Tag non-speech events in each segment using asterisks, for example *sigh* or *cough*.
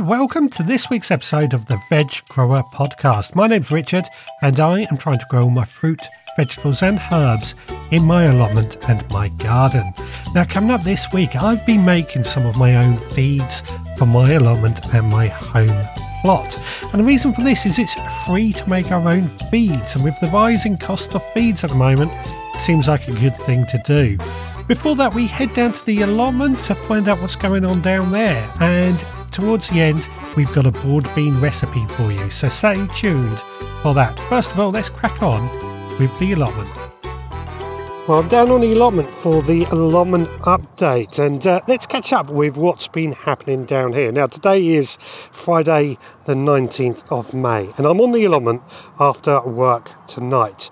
Welcome to this week's episode of the Veg Grower Podcast. My name's Richard and I am trying to grow my fruit, vegetables, and herbs in my allotment and my garden. Now, coming up this week, I've been making some of my own feeds for my allotment and my home plot. And the reason for this is it's free to make our own feeds, and with the rising cost of feeds at the moment, it seems like a good thing to do. Before that, we head down to the allotment to find out what's going on down there. And towards the end, we've got a broad bean recipe for you, so stay tuned for that. First of all, let's crack on with the allotment. Well, I'm down on the allotment for the allotment update, and uh, let's catch up with what's been happening down here. Now, today is Friday, the 19th of May, and I'm on the allotment after work tonight.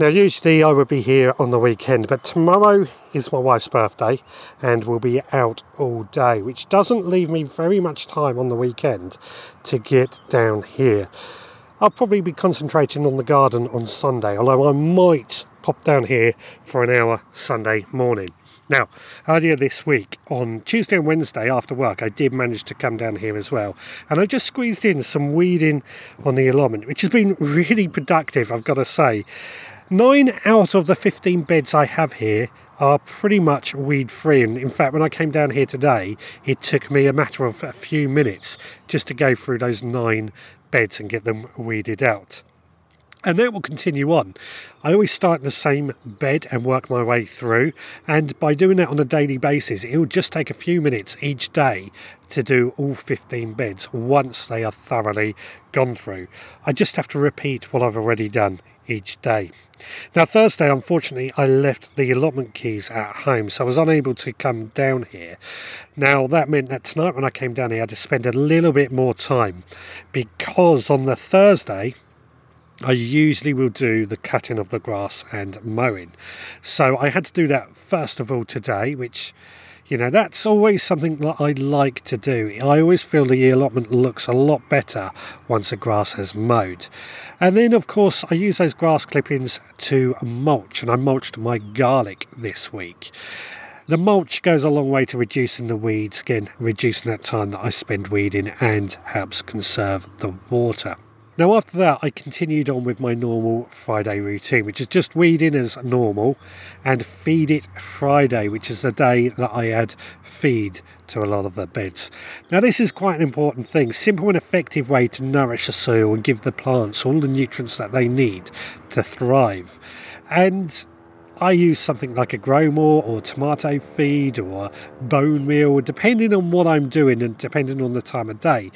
Now, usually I would be here on the weekend, but tomorrow is my wife's birthday and we'll be out all day, which doesn't leave me very much time on the weekend to get down here. I'll probably be concentrating on the garden on Sunday, although I might pop down here for an hour Sunday morning. Now, earlier this week, on Tuesday and Wednesday after work, I did manage to come down here as well. And I just squeezed in some weeding on the allotment, which has been *laughs* really productive, I've got to say. Nine out of the 15 beds I have here are pretty much weed free. And in fact, when I came down here today, it took me a matter of a few minutes just to go through those nine beds and get them weeded out. And that will continue on. I always start in the same bed and work my way through. And by doing that on a daily basis, it will just take a few minutes each day to do all 15 beds once they are thoroughly gone through. I just have to repeat what I've already done each day. Now, Thursday, unfortunately, I left the allotment keys at home, so I was unable to come down here. Now, that meant that tonight, when I came down here, I had to spend a little bit more time because on the Thursday, I usually will do the cutting of the grass and mowing. So I had to do that first of all today, which you know, that's always something that I like to do. I always feel the allotment looks a lot better once the grass has mowed. And then, of course, I use those grass clippings to mulch, and I mulched my garlic this week. The mulch goes a long way to reducing the weeds, again, reducing that time that I spend weeding and helps conserve the water. Now, after that, I continued on with my normal Friday routine, which is just weeding as normal and feed it Friday, which is the day that I add feed to a lot of the beds. Now, this is quite an important thing simple and effective way to nourish the soil and give the plants all the nutrients that they need to thrive. And I use something like a Growmore or tomato feed or bone meal, depending on what I'm doing and depending on the time of day.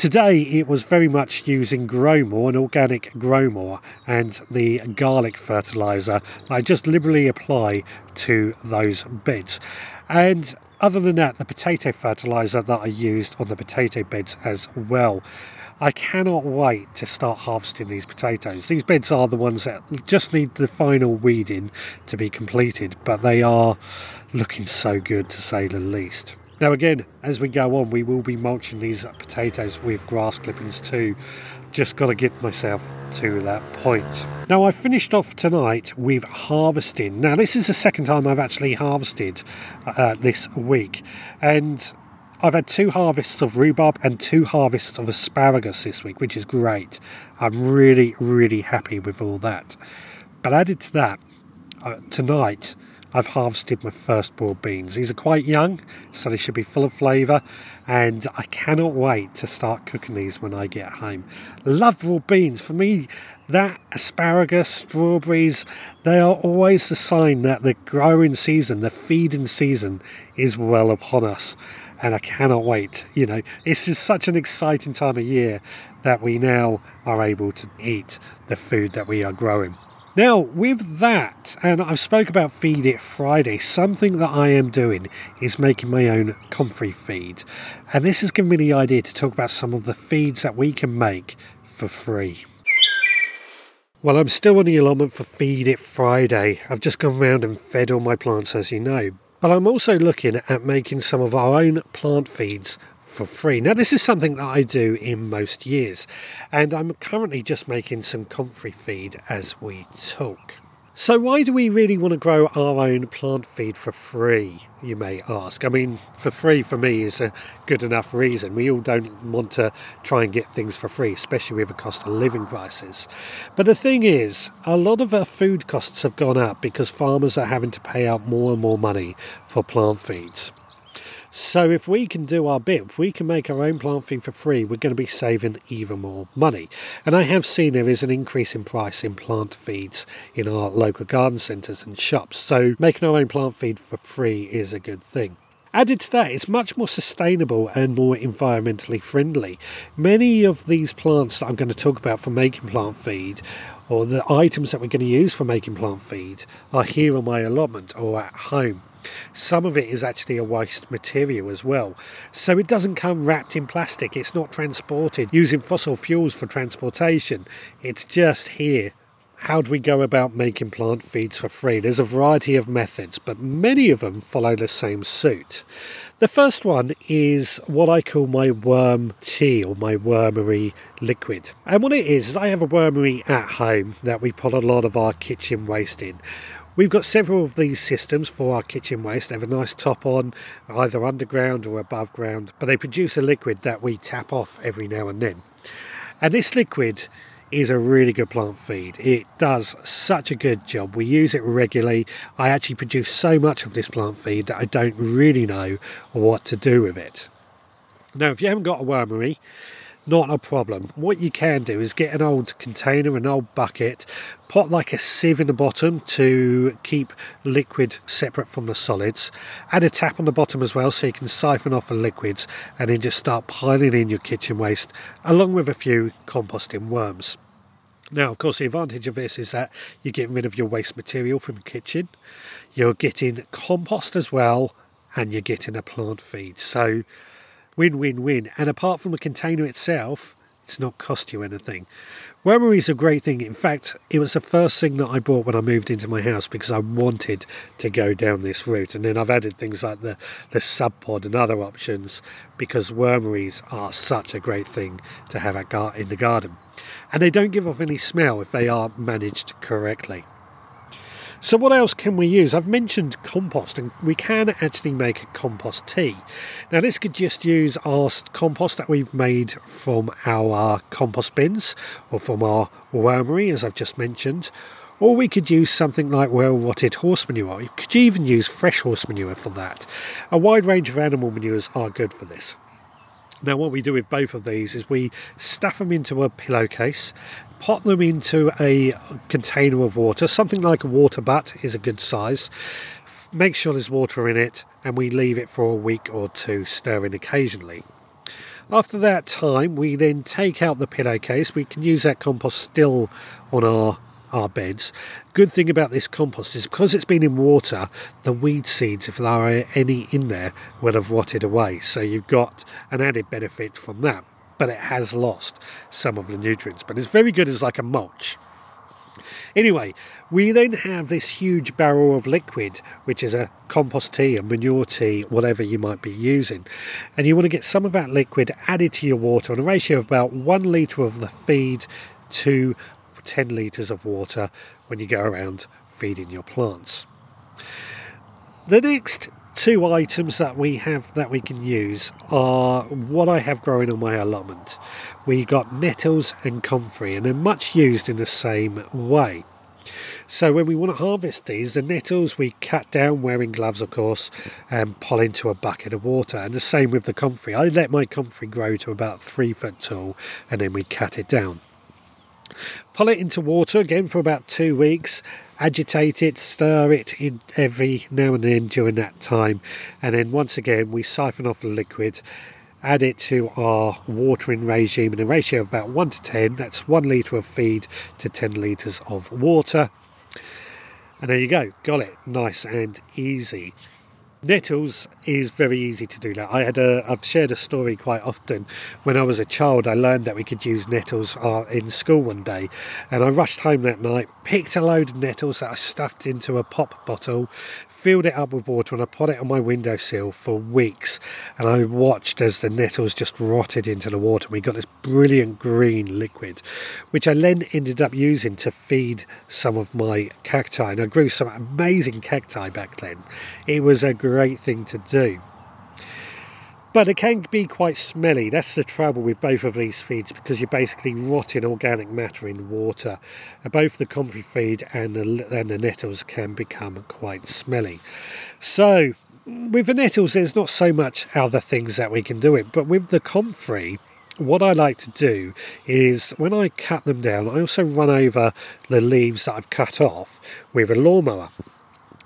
Today it was very much using Growmore, an organic Growmore, and the garlic fertiliser I just liberally apply to those beds. And other than that, the potato fertiliser that I used on the potato beds as well. I cannot wait to start harvesting these potatoes. These beds are the ones that just need the final weeding to be completed, but they are looking so good to say the least. Now, again, as we go on, we will be mulching these potatoes with grass clippings too. Just got to get myself to that point. Now, I finished off tonight with harvesting. Now, this is the second time I've actually harvested uh, this week, and I've had two harvests of rhubarb and two harvests of asparagus this week, which is great. I'm really, really happy with all that. But added to that, uh, tonight, I've harvested my first broad beans. These are quite young, so they should be full of flavour, and I cannot wait to start cooking these when I get home. Love broad beans. For me, that asparagus, strawberries, they are always the sign that the growing season, the feeding season, is well upon us. And I cannot wait. You know, this is such an exciting time of year that we now are able to eat the food that we are growing. Now, with that, and I've spoke about Feed It Friday, something that I am doing is making my own comfrey feed. And this has given me the idea to talk about some of the feeds that we can make for free. Well, I'm still on the allotment for Feed It Friday. I've just gone round and fed all my plants, as you know. But I'm also looking at making some of our own plant feeds for free. Now, this is something that I do in most years, and I'm currently just making some comfrey feed as we talk. So, why do we really want to grow our own plant feed for free, you may ask? I mean, for free for me is a good enough reason. We all don't want to try and get things for free, especially with a cost of living crisis. But the thing is, a lot of our food costs have gone up because farmers are having to pay out more and more money for plant feeds. So if we can do our bit, if we can make our own plant feed for free, we're going to be saving even more money. And I have seen there is an increase in price in plant feeds in our local garden centres and shops. So making our own plant feed for free is a good thing. Added to that, it's much more sustainable and more environmentally friendly. Many of these plants that I'm going to talk about for making plant feed, or the items that we're going to use for making plant feed, are here on my allotment or at home. Some of it is actually a waste material as well. So it doesn't come wrapped in plastic, it's not transported using fossil fuels for transportation. It's just here. How do we go about making plant feeds for free? There's a variety of methods, but many of them follow the same suit. The first one is what I call my worm tea or my wormery liquid. And what it is, is I have a wormery at home that we put a lot of our kitchen waste in. We've got several of these systems for our kitchen waste. They have a nice top on, either underground or above ground, but they produce a liquid that we tap off every now and then. And this liquid is a really good plant feed. It does such a good job. We use it regularly. I actually produce so much of this plant feed that I don't really know what to do with it. Now, if you haven't got a wormery, not a problem. What you can do is get an old container, an old bucket, put like a sieve in the bottom to keep liquid separate from the solids. Add a tap on the bottom as well so you can siphon off the liquids and then just start piling in your kitchen waste along with a few composting worms. Now, of course, the advantage of this is that you're getting rid of your waste material from the kitchen, you're getting compost as well, and you're getting a plant feed. So, Win win win. And apart from the container itself, it's not cost you anything. Wormery is a great thing. In fact, it was the first thing that I bought when I moved into my house because I wanted to go down this route. And then I've added things like the, the Subpod and other options because wormeries are such a great thing to have in the garden. And they don't give off any smell if they are managed correctly. So, what else can we use? I've mentioned compost, and we can actually make a compost tea. Now, this could just use our compost that we've made from our compost bins or from our wormery, as I've just mentioned. Or we could use something like well rotted horse manure. You could even use fresh horse manure for that. A wide range of animal manures are good for this. Now, what we do with both of these is we stuff them into a pillowcase pop them into a container of water. Something like a water butt is a good size. Make sure there's water in it, and we leave it for a week or two, stirring occasionally. After that time, we then take out the pillowcase. We can use that compost still on our our beds. Good thing about this compost is because it's been in water, the weed seeds, if there are any in there, will have rotted away. So you've got an added benefit from that but it has lost some of the nutrients. But it's very good as like a mulch. Anyway, we then have this huge barrel of liquid, which is a compost tea, a manure tea, whatever you might be using. And you want to get some of that liquid added to your water on a ratio of about one litre of the feed to 10 litres of water when you go around feeding your plants. The next two items that we have that we can use are what I have growing on my allotment. We got nettles and comfrey, and they're much used in the same way. So when we want to harvest these, the nettles we cut down wearing gloves, of course, and pull into a bucket of water. And the same with the comfrey. I let my comfrey grow to about three foot tall, and then we cut it down. Pull it into water again for about two weeks, agitate it, stir it in every now and then during that time, and then once again we siphon off the liquid, add it to our watering regime in a ratio of about 1 to 10. That's 1 litre of feed to 10 litres of water. And there you go, got it, nice and easy. Nettles is very easy to do that. I had a, I've shared a story quite often. When I was a child, I learned that we could use nettles uh, in school one day, and I rushed home that night, picked a load of nettles that I stuffed into a pop bottle, filled it up with water and I put it on my windowsill for weeks. And I watched as the nettles just rotted into the water. We got this brilliant green liquid, which I then ended up using to feed some of my cacti. And I grew some amazing cacti back then. It was a great thing to do. But it can be quite smelly. That's the trouble with both of these feeds because you're basically rotting organic matter in water. Both the comfrey feed and the, and the nettles can become quite smelly. So, with the nettles, there's not so much other things that we can do it, but with the comfrey, what I like to do is when I cut them down, I also run over the leaves that I've cut off with a lawnmower.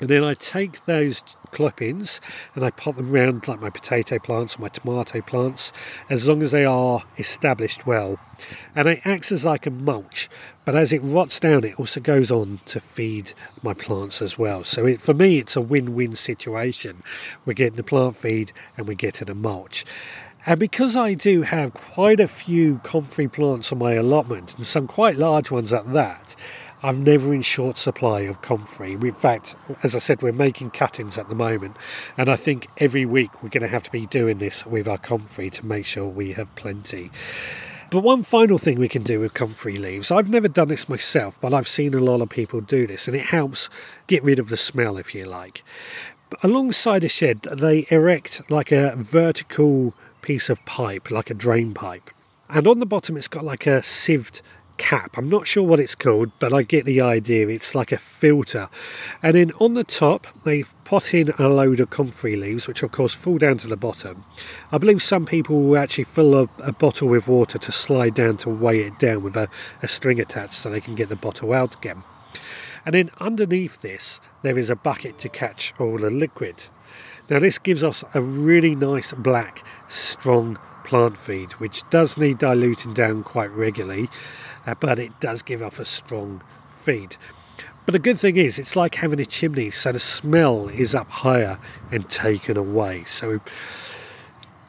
And then I take those clippings and I pot them around like my potato plants my tomato plants as long as they are established well. And it acts as like a mulch, but as it rots down, it also goes on to feed my plants as well. So it, for me, it's a win win situation. We're getting the plant feed and we're getting a mulch. And because I do have quite a few comfrey plants on my allotment, and some quite large ones at that, I'm never in short supply of comfrey. In fact, as I said, we're making cuttings at the moment, and I think every week we're going to have to be doing this with our comfrey to make sure we have plenty. But one final thing we can do with comfrey leaves, I've never done this myself, but I've seen a lot of people do this, and it helps get rid of the smell, if you like. Alongside a shed, they erect like a vertical piece of pipe, like a drain pipe. And on the bottom, it's got like a sieved cap. I'm not sure what it's called, but I get the idea. It's like a filter. And then on the top, they've put in a load of comfrey leaves, which of course fall down to the bottom. I believe some people will actually fill a, a bottle with water to slide down to weigh it down with a, a string attached so they can get the bottle out again. And then underneath this, there is a bucket to catch all the liquid. Now, this gives us a really nice black, strong plant feed, which does need diluting down quite regularly uh, but it does give off a strong feed. But the good thing is, it's like having a chimney, so the smell is up higher and taken away. So,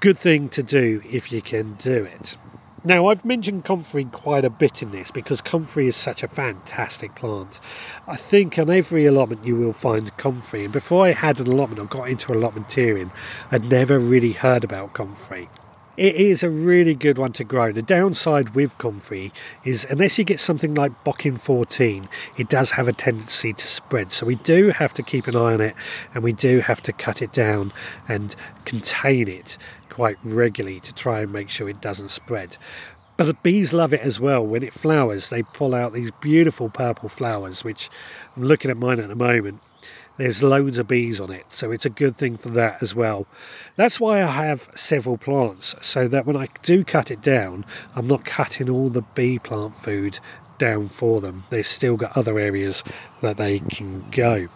good thing to do if you can do it. Now, I've mentioned comfrey quite a bit in this because comfrey is such a fantastic plant. I think on every allotment you will find comfrey, and before I had an allotment or got into allotmenteering, I'd never really heard about comfrey. It is a really good one to grow. The downside with comfrey is unless you get something like Bocking 14, it does have a tendency to spread. So we do have to keep an eye on it and we do have to cut it down and contain it quite regularly to try and make sure it doesn't spread. But the bees love it as well. When it flowers, they pull out these beautiful purple flowers, which I'm looking at mine at the moment. There's loads of bees on it, so it's a good thing for that as well. That's why I have several plants, so that when I do cut it down, I'm not cutting all the bee plant food down for them. They've still got other areas that they can go.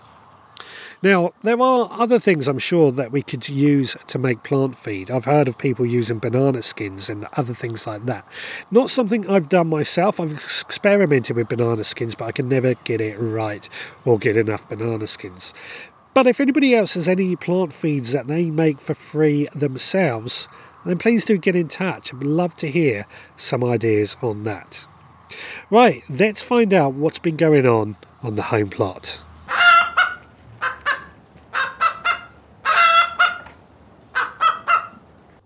Now, there are other things I'm sure that we could use to make plant feed. I've heard of people using banana skins and other things like that. Not something I've done myself. I've experimented with banana skins, but I can never get it right or get enough banana skins. But if anybody else has any plant feeds that they make for free themselves, then please do get in touch. I'd love to hear some ideas on that. Right, let's find out what's been going on on the home plot.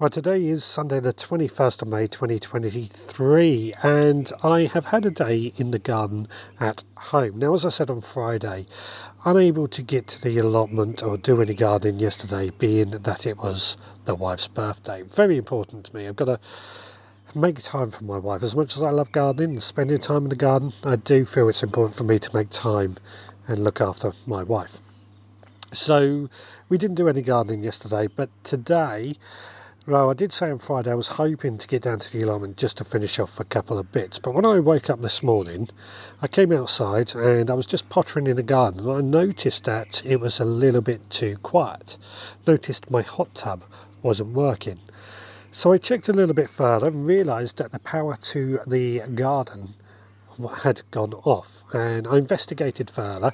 Well, today is Sunday, the 21st of May 2023, and I have had a day in the garden at home. Now, as I said on Friday, unable to get to the allotment or do any gardening yesterday, being that it was the wife's birthday. Very important to me. I've got to make time for my wife. As much as I love gardening and spending time in the garden, I do feel it's important for me to make time and look after my wife. So, we didn't do any gardening yesterday, but today, well, I did say on Friday I was hoping to get down to the allotment just to finish off a couple of bits, but when I woke up this morning, I came outside and I was just pottering in the garden and I noticed that it was a little bit too quiet. Noticed my hot tub wasn't working. So I checked a little bit further and realised that the power to the garden had gone off and I investigated further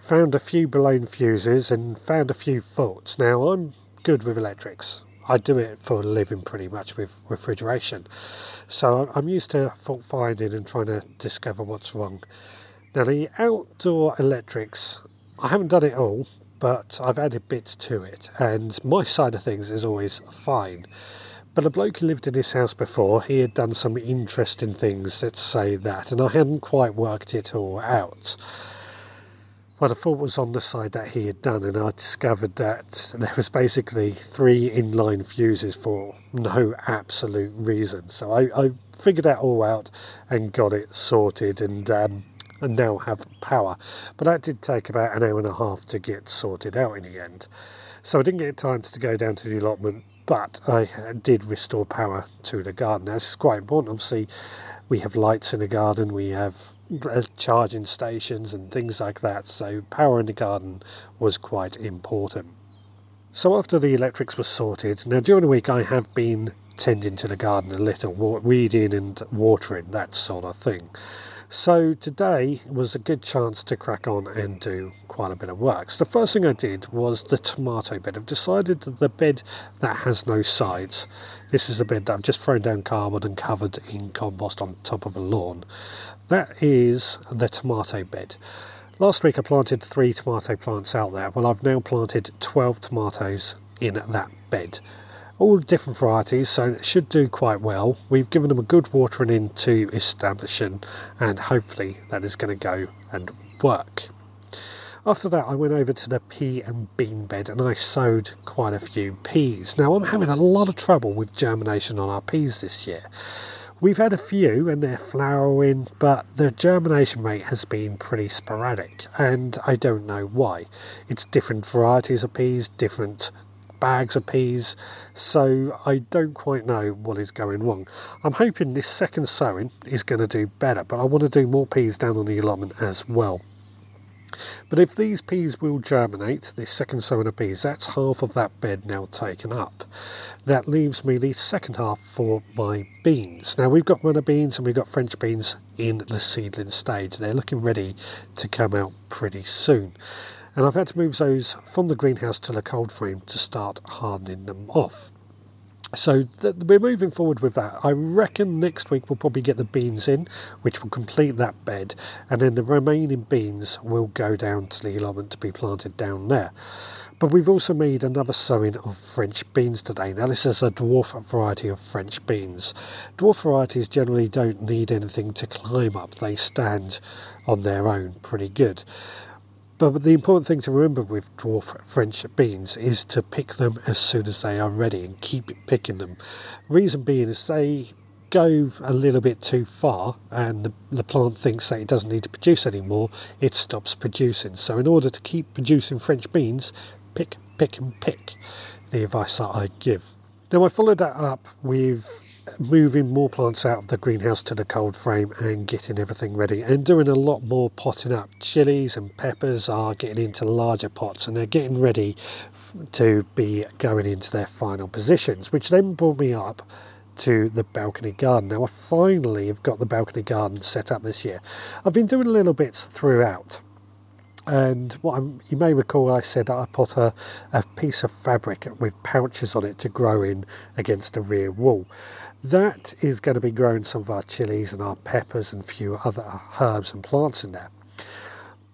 found a few blown fuses and found a few faults. Now, I'm good with electrics. I do it for a living pretty much with refrigeration. So I'm used to fault finding and trying to discover what's wrong. Now, the outdoor electrics, I haven't done it all, but I've added bits to it, and my side of things is always fine. But a bloke who lived in this house before, he had done some interesting things, let's say that, and I hadn't quite worked it all out. Well, the fault was on the side that he had done, and I discovered that there was basically three inline fuses for no absolute reason. So I, I figured that all out and got it sorted, and um, and now have power. But that did take about an hour and a half to get sorted out in the end. So I didn't get time to go down to the allotment, but I did restore power to the garden. That's quite important. Obviously, we have lights in the garden, we have charging stations and things like that. So power in the garden was quite important. So after the electrics were sorted, now during the week I have been tending to the garden a little, weeding and watering, that sort of thing. So today was a good chance to crack on and do quite a bit of work. So the first thing I did was the tomato bed. I've decided that the bed that has no sides, this is the bed that I've just thrown down cardboard and covered in compost on top of a lawn. That is the tomato bed. Last week I planted three tomato plants out there. Well, I've now planted 12 tomatoes in that bed all different varieties, so it should do quite well. We've given them a good watering into establishing, and hopefully that is going to go and work. After that, I went over to the pea and bean bed and I sowed quite a few peas. Now, I'm having a lot of trouble with germination on our peas this year. We've had a few and they're flowering, but the germination rate has been pretty sporadic, and I don't know why. It's different varieties of peas, different bags of peas, so I don't quite know what is going wrong. I'm hoping this second sowing is going to do better, but I want to do more peas down on the allotment as well. But if these peas will germinate, this second sowing of peas, that's half of that bed now taken up. That leaves me the second half for my beans. Now we've got runner beans and we've got French beans in the seedling stage. They're looking ready to come out pretty soon and I've had to move those from the greenhouse to the cold frame to start hardening them off. So th- we're moving forward with that. I reckon next week we'll probably get the beans in, which will complete that bed, and then the remaining beans will go down to the allotment to be planted down there. But we've also made another sowing of French beans today. Now, this is a dwarf variety of French beans. Dwarf varieties generally don't need anything to climb up, they stand on their own pretty good. But the important thing to remember with dwarf French beans is to pick them as soon as they are ready and keep picking them. Reason being is they go a little bit too far and the, the plant thinks that it doesn't need to produce anymore, it stops producing. So, in order to keep producing French beans, pick, pick, and pick the advice that I give. Now, I followed that up with moving more plants out of the greenhouse to the cold frame and getting everything ready and doing a lot more potting up. Chilies and peppers are getting into larger pots and they're getting ready to be going into their final positions, which then brought me up to the balcony garden. Now I finally have got the balcony garden set up this year. I've been doing little bits throughout. And what I'm, you may recall, I said I put a, a piece of fabric with pouches on it to grow in against the rear wall. That is going to be growing some of our chilies and our peppers and a few other herbs and plants in there.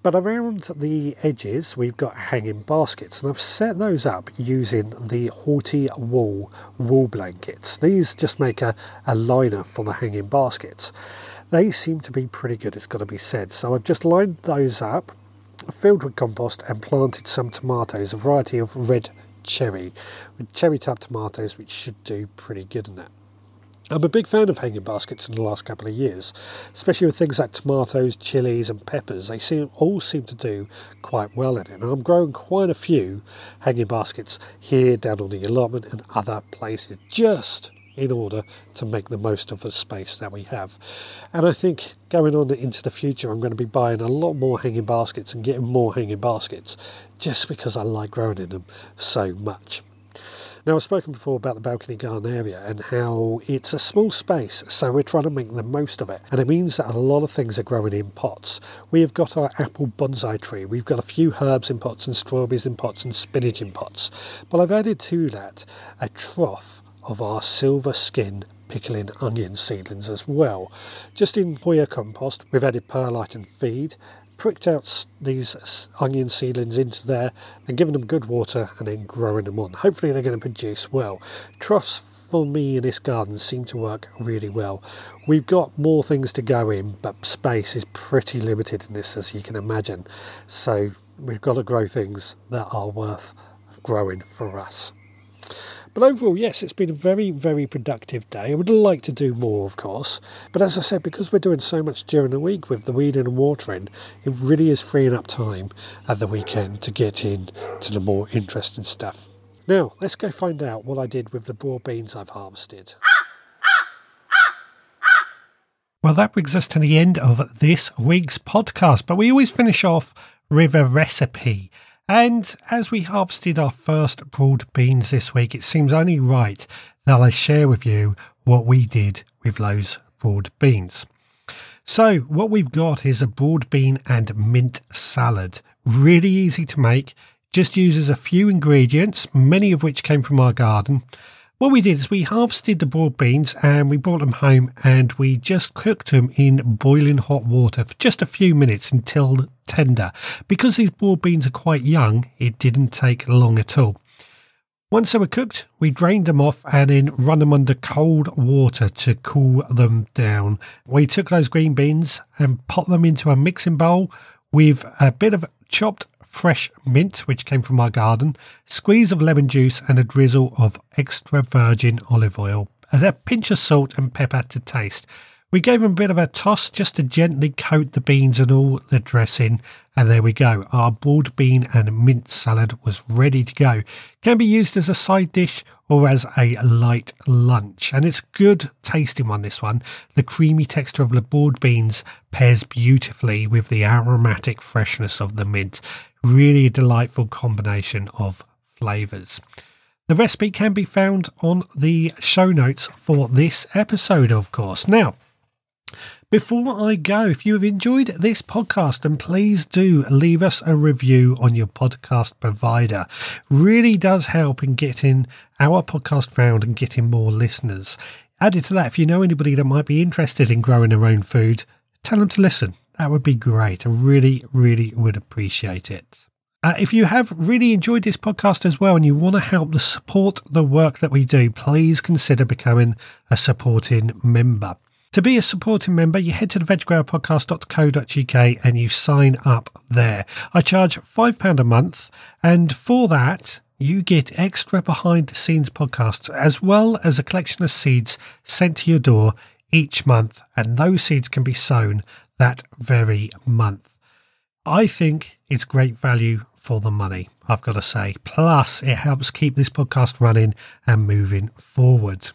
But around the edges, we've got hanging baskets, and I've set those up using the Haughty Wool wool blankets. These just make a, a liner for the hanging baskets. They seem to be pretty good, it's got to be said. So I've just lined those up, filled with compost, and planted some tomatoes, a variety of red cherry, with cherry tub tomatoes, which should do pretty good in that. I'm a big fan of hanging baskets in the last couple of years, especially with things like tomatoes, chilies, and peppers. They seem all seem to do quite well in it. And I'm growing quite a few hanging baskets here, down on the allotment, and other places, just in order to make the most of the space that we have. And I think going on into the future, I'm going to be buying a lot more hanging baskets and getting more hanging baskets, just because I like growing in them so much. Now, I've spoken before about the balcony garden area and how it's a small space, so we're trying to make the most of it. And it means that a lot of things are growing in pots. We have got our apple bonsai tree, we've got a few herbs in pots and strawberries in pots and spinach in pots. But I've added to that a trough of our silver skin pickling onion seedlings as well. Just in Hoya compost, we've added perlite and feed, pricked out these onion seedlings into there and given them good water and then growing them on. Hopefully they're going to produce well. Troughs for me in this garden seem to work really well. We've got more things to go in, but space is pretty limited in this, as you can imagine. So we've got to grow things that are worth growing for us. But overall, yes, it's been a very, very productive day. I would like to do more, of course. But as I said, because we're doing so much during the week with the weeding and watering, it really is freeing up time at the weekend to get in to the more interesting stuff. Now, let's go find out what I did with the broad beans I've harvested. Well, that brings us to the end of this week's podcast, but we always finish off with a recipe. And as we harvested our first broad beans this week, it seems only right that I share with you what we did with those broad beans. So, what we've got is a broad bean and mint salad. Really easy to make, just uses a few ingredients, many of which came from our garden. What we did is we harvested the broad beans and we brought them home and we just cooked them in boiling hot water for just a few minutes until tender. Because these broad beans are quite young, it didn't take long at all. Once they were cooked, we drained them off and then run them under cold water to cool them down. We took those green beans and put them into a mixing bowl with a bit of chopped fresh mint, which came from our garden, squeeze of lemon juice, and a drizzle of extra virgin olive oil, and a pinch of salt and pepper to taste. We gave them a bit of a toss just to gently coat the beans and all the dressing, and there we go. Our broad bean and mint salad was ready to go. Can be used as a side dish or as a light lunch, and it's good tasting one. This one, the creamy texture of the broad beans pairs beautifully with the aromatic freshness of the mint. Really a delightful combination of flavours. The recipe can be found on the show notes for this episode, of course. Now, before I go, if you have enjoyed this podcast, then please do leave us a review on your podcast provider. Really does help in getting our podcast found and getting more listeners. Added to that, if you know anybody that might be interested in growing their own food, tell them to listen. That would be great. I really, really would appreciate it. Uh, if you have really enjoyed this podcast as well and you want to help support the work that we do, please consider becoming a supporting member. To be a supporting member, you head to the veggrowerpodcast.co.uk and you sign up there. I charge £5 a month, and for that, you get extra behind the scenes podcasts as well as a collection of seeds sent to your door each month, and those seeds can be sown that very month. I think it's great value for the money, I've got to say. Plus, it helps keep this podcast running and moving forward.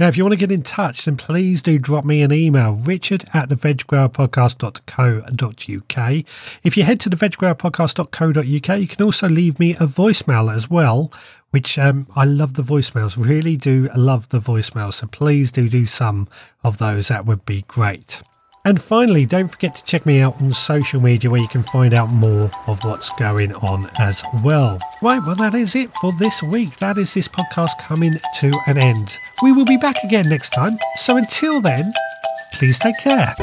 Now, if you want to get in touch, then please do drop me an email, richard at the veggrowerpodcast.co.uk. If you head to the veggrowerpodcast.co.uk, you can also leave me a voicemail as well, which um, I love the voicemails, really do love the voicemails. So please do do some of those. That would be great. And finally, don't forget to check me out on social media where you can find out more of what's going on as well. Right, well, that is it for this week. That is this podcast coming to an end. We will be back again next time. So until then, please take care.